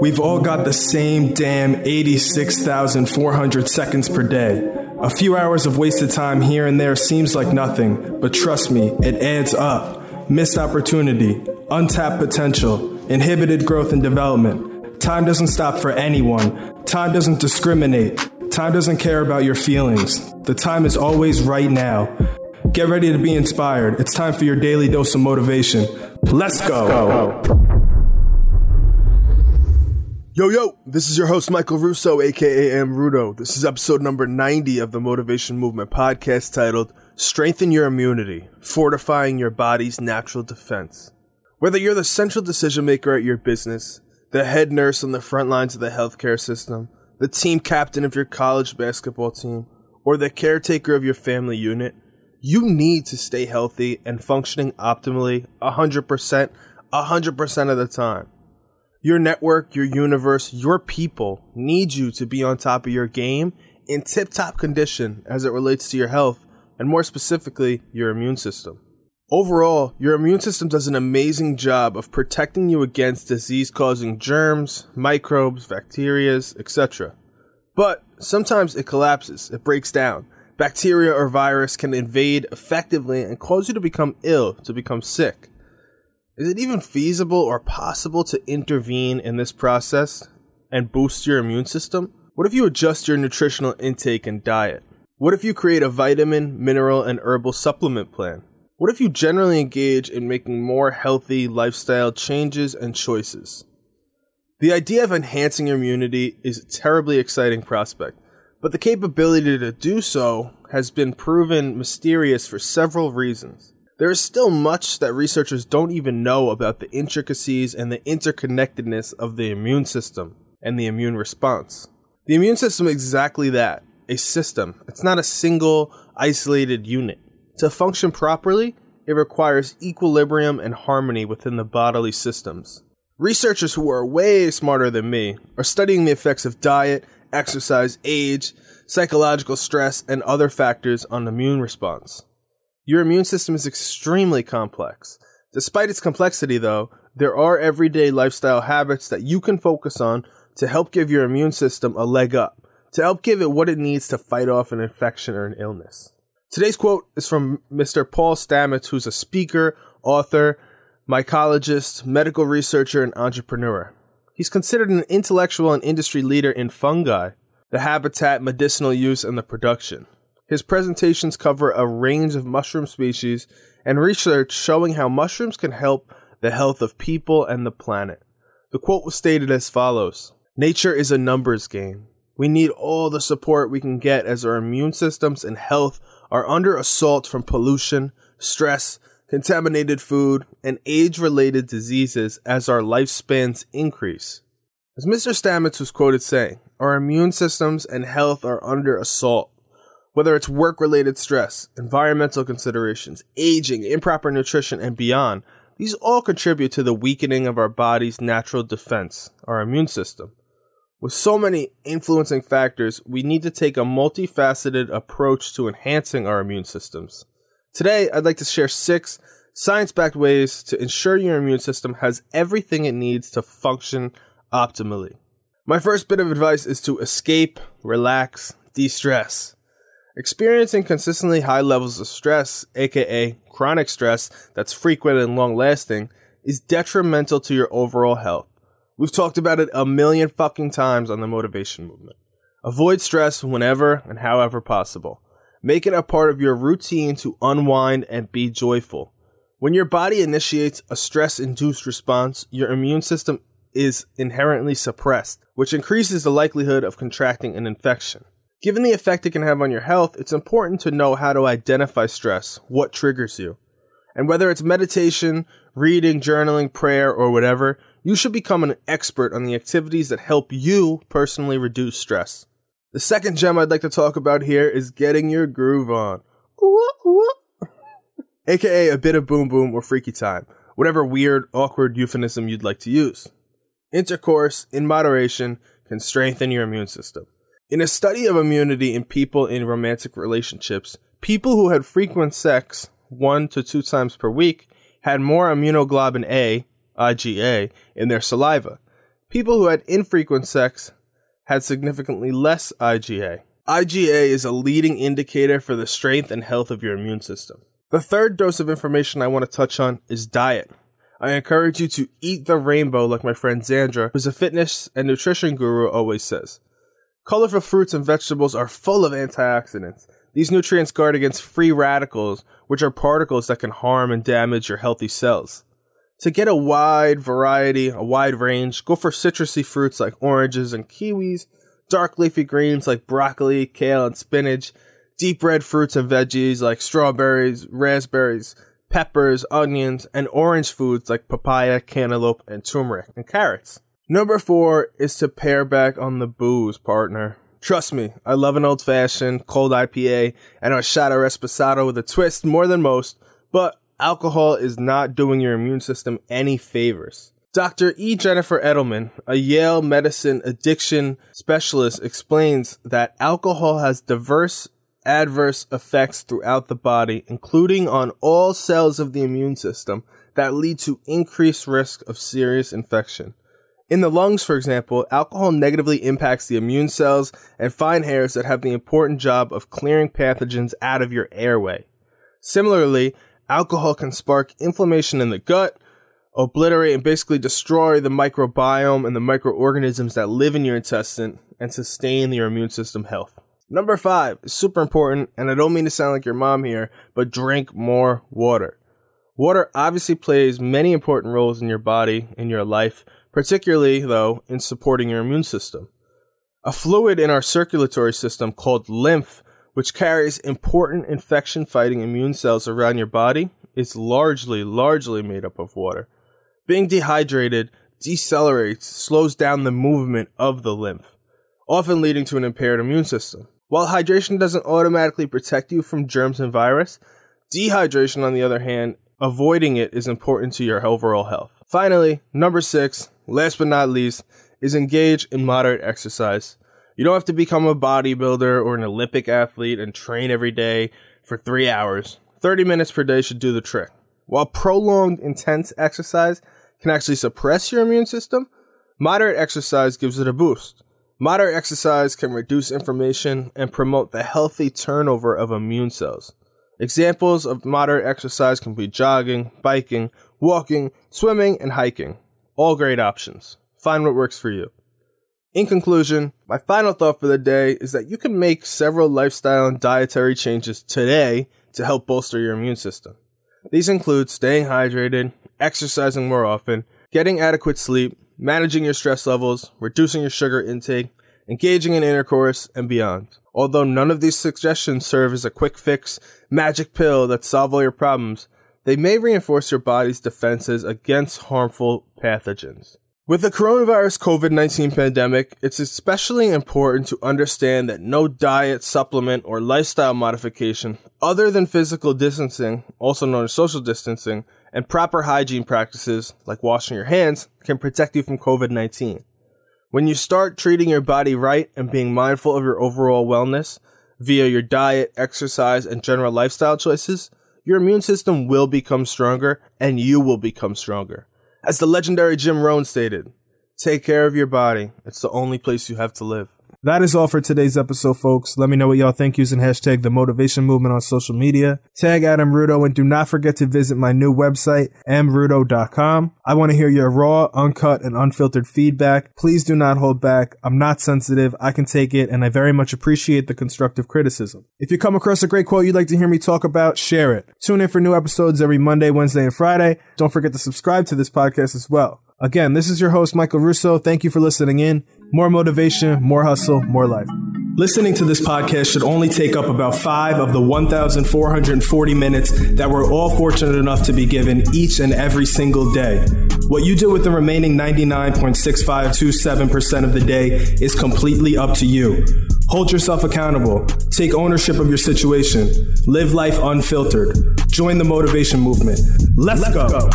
We've all got the same damn 86,400 seconds per day. A few hours of wasted time here and there seems like nothing, but trust me, it adds up. Missed opportunity, untapped potential, inhibited growth and development. Time doesn't stop for anyone. Time doesn't discriminate. Time doesn't care about your feelings. The time is always right now. Get ready to be inspired. It's time for your daily dose of motivation. Let's go. Yo, yo, this is your host, Michael Russo, aka M. Rudo. This is episode number 90 of the Motivation Movement podcast titled Strengthen Your Immunity Fortifying Your Body's Natural Defense. Whether you're the central decision maker at your business, the head nurse on the front lines of the healthcare system, the team captain of your college basketball team, or the caretaker of your family unit, you need to stay healthy and functioning optimally 100%, 100% of the time. Your network, your universe, your people need you to be on top of your game in tip top condition as it relates to your health and more specifically, your immune system. Overall, your immune system does an amazing job of protecting you against disease causing germs, microbes, bacteria, etc. But sometimes it collapses, it breaks down. Bacteria or virus can invade effectively and cause you to become ill, to become sick. Is it even feasible or possible to intervene in this process and boost your immune system? What if you adjust your nutritional intake and diet? What if you create a vitamin, mineral, and herbal supplement plan? What if you generally engage in making more healthy lifestyle changes and choices? The idea of enhancing your immunity is a terribly exciting prospect, but the capability to do so has been proven mysterious for several reasons. There is still much that researchers don't even know about the intricacies and the interconnectedness of the immune system and the immune response. The immune system is exactly that a system. It's not a single, isolated unit. To function properly, it requires equilibrium and harmony within the bodily systems. Researchers who are way smarter than me are studying the effects of diet, exercise, age, psychological stress, and other factors on immune response. Your immune system is extremely complex. Despite its complexity, though, there are everyday lifestyle habits that you can focus on to help give your immune system a leg up, to help give it what it needs to fight off an infection or an illness. Today's quote is from Mr. Paul Stamets, who's a speaker, author, mycologist, medical researcher, and entrepreneur. He's considered an intellectual and industry leader in fungi, the habitat, medicinal use, and the production. His presentations cover a range of mushroom species and research showing how mushrooms can help the health of people and the planet. The quote was stated as follows Nature is a numbers game. We need all the support we can get as our immune systems and health are under assault from pollution, stress, contaminated food, and age related diseases as our lifespans increase. As Mr. Stamets was quoted saying, our immune systems and health are under assault. Whether it's work related stress, environmental considerations, aging, improper nutrition, and beyond, these all contribute to the weakening of our body's natural defense, our immune system. With so many influencing factors, we need to take a multifaceted approach to enhancing our immune systems. Today, I'd like to share six science backed ways to ensure your immune system has everything it needs to function optimally. My first bit of advice is to escape, relax, de stress. Experiencing consistently high levels of stress, aka chronic stress that's frequent and long lasting, is detrimental to your overall health. We've talked about it a million fucking times on the motivation movement. Avoid stress whenever and however possible. Make it a part of your routine to unwind and be joyful. When your body initiates a stress induced response, your immune system is inherently suppressed, which increases the likelihood of contracting an infection. Given the effect it can have on your health, it's important to know how to identify stress, what triggers you. And whether it's meditation, reading, journaling, prayer, or whatever, you should become an expert on the activities that help you personally reduce stress. The second gem I'd like to talk about here is getting your groove on. AKA a bit of boom boom or freaky time, whatever weird, awkward euphemism you'd like to use. Intercourse, in moderation, can strengthen your immune system. In a study of immunity in people in romantic relationships, people who had frequent sex one to two times per week had more immunoglobulin A, IgA, in their saliva. People who had infrequent sex had significantly less IgA. IgA is a leading indicator for the strength and health of your immune system. The third dose of information I want to touch on is diet. I encourage you to eat the rainbow like my friend Zandra, who's a fitness and nutrition guru, always says. Colorful fruits and vegetables are full of antioxidants. These nutrients guard against free radicals, which are particles that can harm and damage your healthy cells. To get a wide variety, a wide range, go for citrusy fruits like oranges and kiwis, dark leafy greens like broccoli, kale, and spinach, deep red fruits and veggies like strawberries, raspberries, peppers, onions, and orange foods like papaya, cantaloupe, and turmeric, and carrots. Number four is to pare back on the booze, partner. Trust me, I love an old fashioned, cold IPA and a shot of Reposado with a twist more than most, but alcohol is not doing your immune system any favors. Dr. E. Jennifer Edelman, a Yale medicine addiction specialist, explains that alcohol has diverse adverse effects throughout the body, including on all cells of the immune system, that lead to increased risk of serious infection. In the lungs, for example, alcohol negatively impacts the immune cells and fine hairs that have the important job of clearing pathogens out of your airway. Similarly, alcohol can spark inflammation in the gut, obliterate and basically destroy the microbiome and the microorganisms that live in your intestine, and sustain your immune system health. Number five is super important, and I don't mean to sound like your mom here, but drink more water. Water obviously plays many important roles in your body, in your life, particularly, though, in supporting your immune system. A fluid in our circulatory system called lymph, which carries important infection fighting immune cells around your body, is largely, largely made up of water. Being dehydrated decelerates, slows down the movement of the lymph, often leading to an impaired immune system. While hydration doesn't automatically protect you from germs and virus, dehydration, on the other hand, avoiding it is important to your overall health. Finally, number six, last but not least, is engage in moderate exercise. You don't have to become a bodybuilder or an Olympic athlete and train every day for three hours. 30 minutes per day should do the trick. While prolonged, intense exercise can actually suppress your immune system, moderate exercise gives it a boost. Moderate exercise can reduce inflammation and promote the healthy turnover of immune cells. Examples of moderate exercise can be jogging, biking, walking, swimming, and hiking. All great options. Find what works for you. In conclusion, my final thought for the day is that you can make several lifestyle and dietary changes today to help bolster your immune system. These include staying hydrated, exercising more often, getting adequate sleep, managing your stress levels, reducing your sugar intake, engaging in intercourse, and beyond. Although none of these suggestions serve as a quick fix, magic pill that solve all your problems, they may reinforce your body's defenses against harmful pathogens. With the coronavirus COVID 19 pandemic, it's especially important to understand that no diet, supplement, or lifestyle modification, other than physical distancing, also known as social distancing, and proper hygiene practices, like washing your hands, can protect you from COVID 19. When you start treating your body right and being mindful of your overall wellness via your diet, exercise, and general lifestyle choices, your immune system will become stronger and you will become stronger. As the legendary Jim Rohn stated, take care of your body. It's the only place you have to live. That is all for today's episode, folks. Let me know what y'all think using hashtag the motivation movement on social media. Tag at M. Rudo and do not forget to visit my new website, mrudo.com. I want to hear your raw, uncut, and unfiltered feedback. Please do not hold back. I'm not sensitive. I can take it and I very much appreciate the constructive criticism. If you come across a great quote you'd like to hear me talk about, share it. Tune in for new episodes every Monday, Wednesday, and Friday. Don't forget to subscribe to this podcast as well. Again, this is your host, Michael Russo. Thank you for listening in. More motivation, more hustle, more life. Listening to this podcast should only take up about five of the 1,440 minutes that we're all fortunate enough to be given each and every single day. What you do with the remaining 99.6527% of the day is completely up to you. Hold yourself accountable. Take ownership of your situation. Live life unfiltered. Join the motivation movement. Let's, Let's go. go.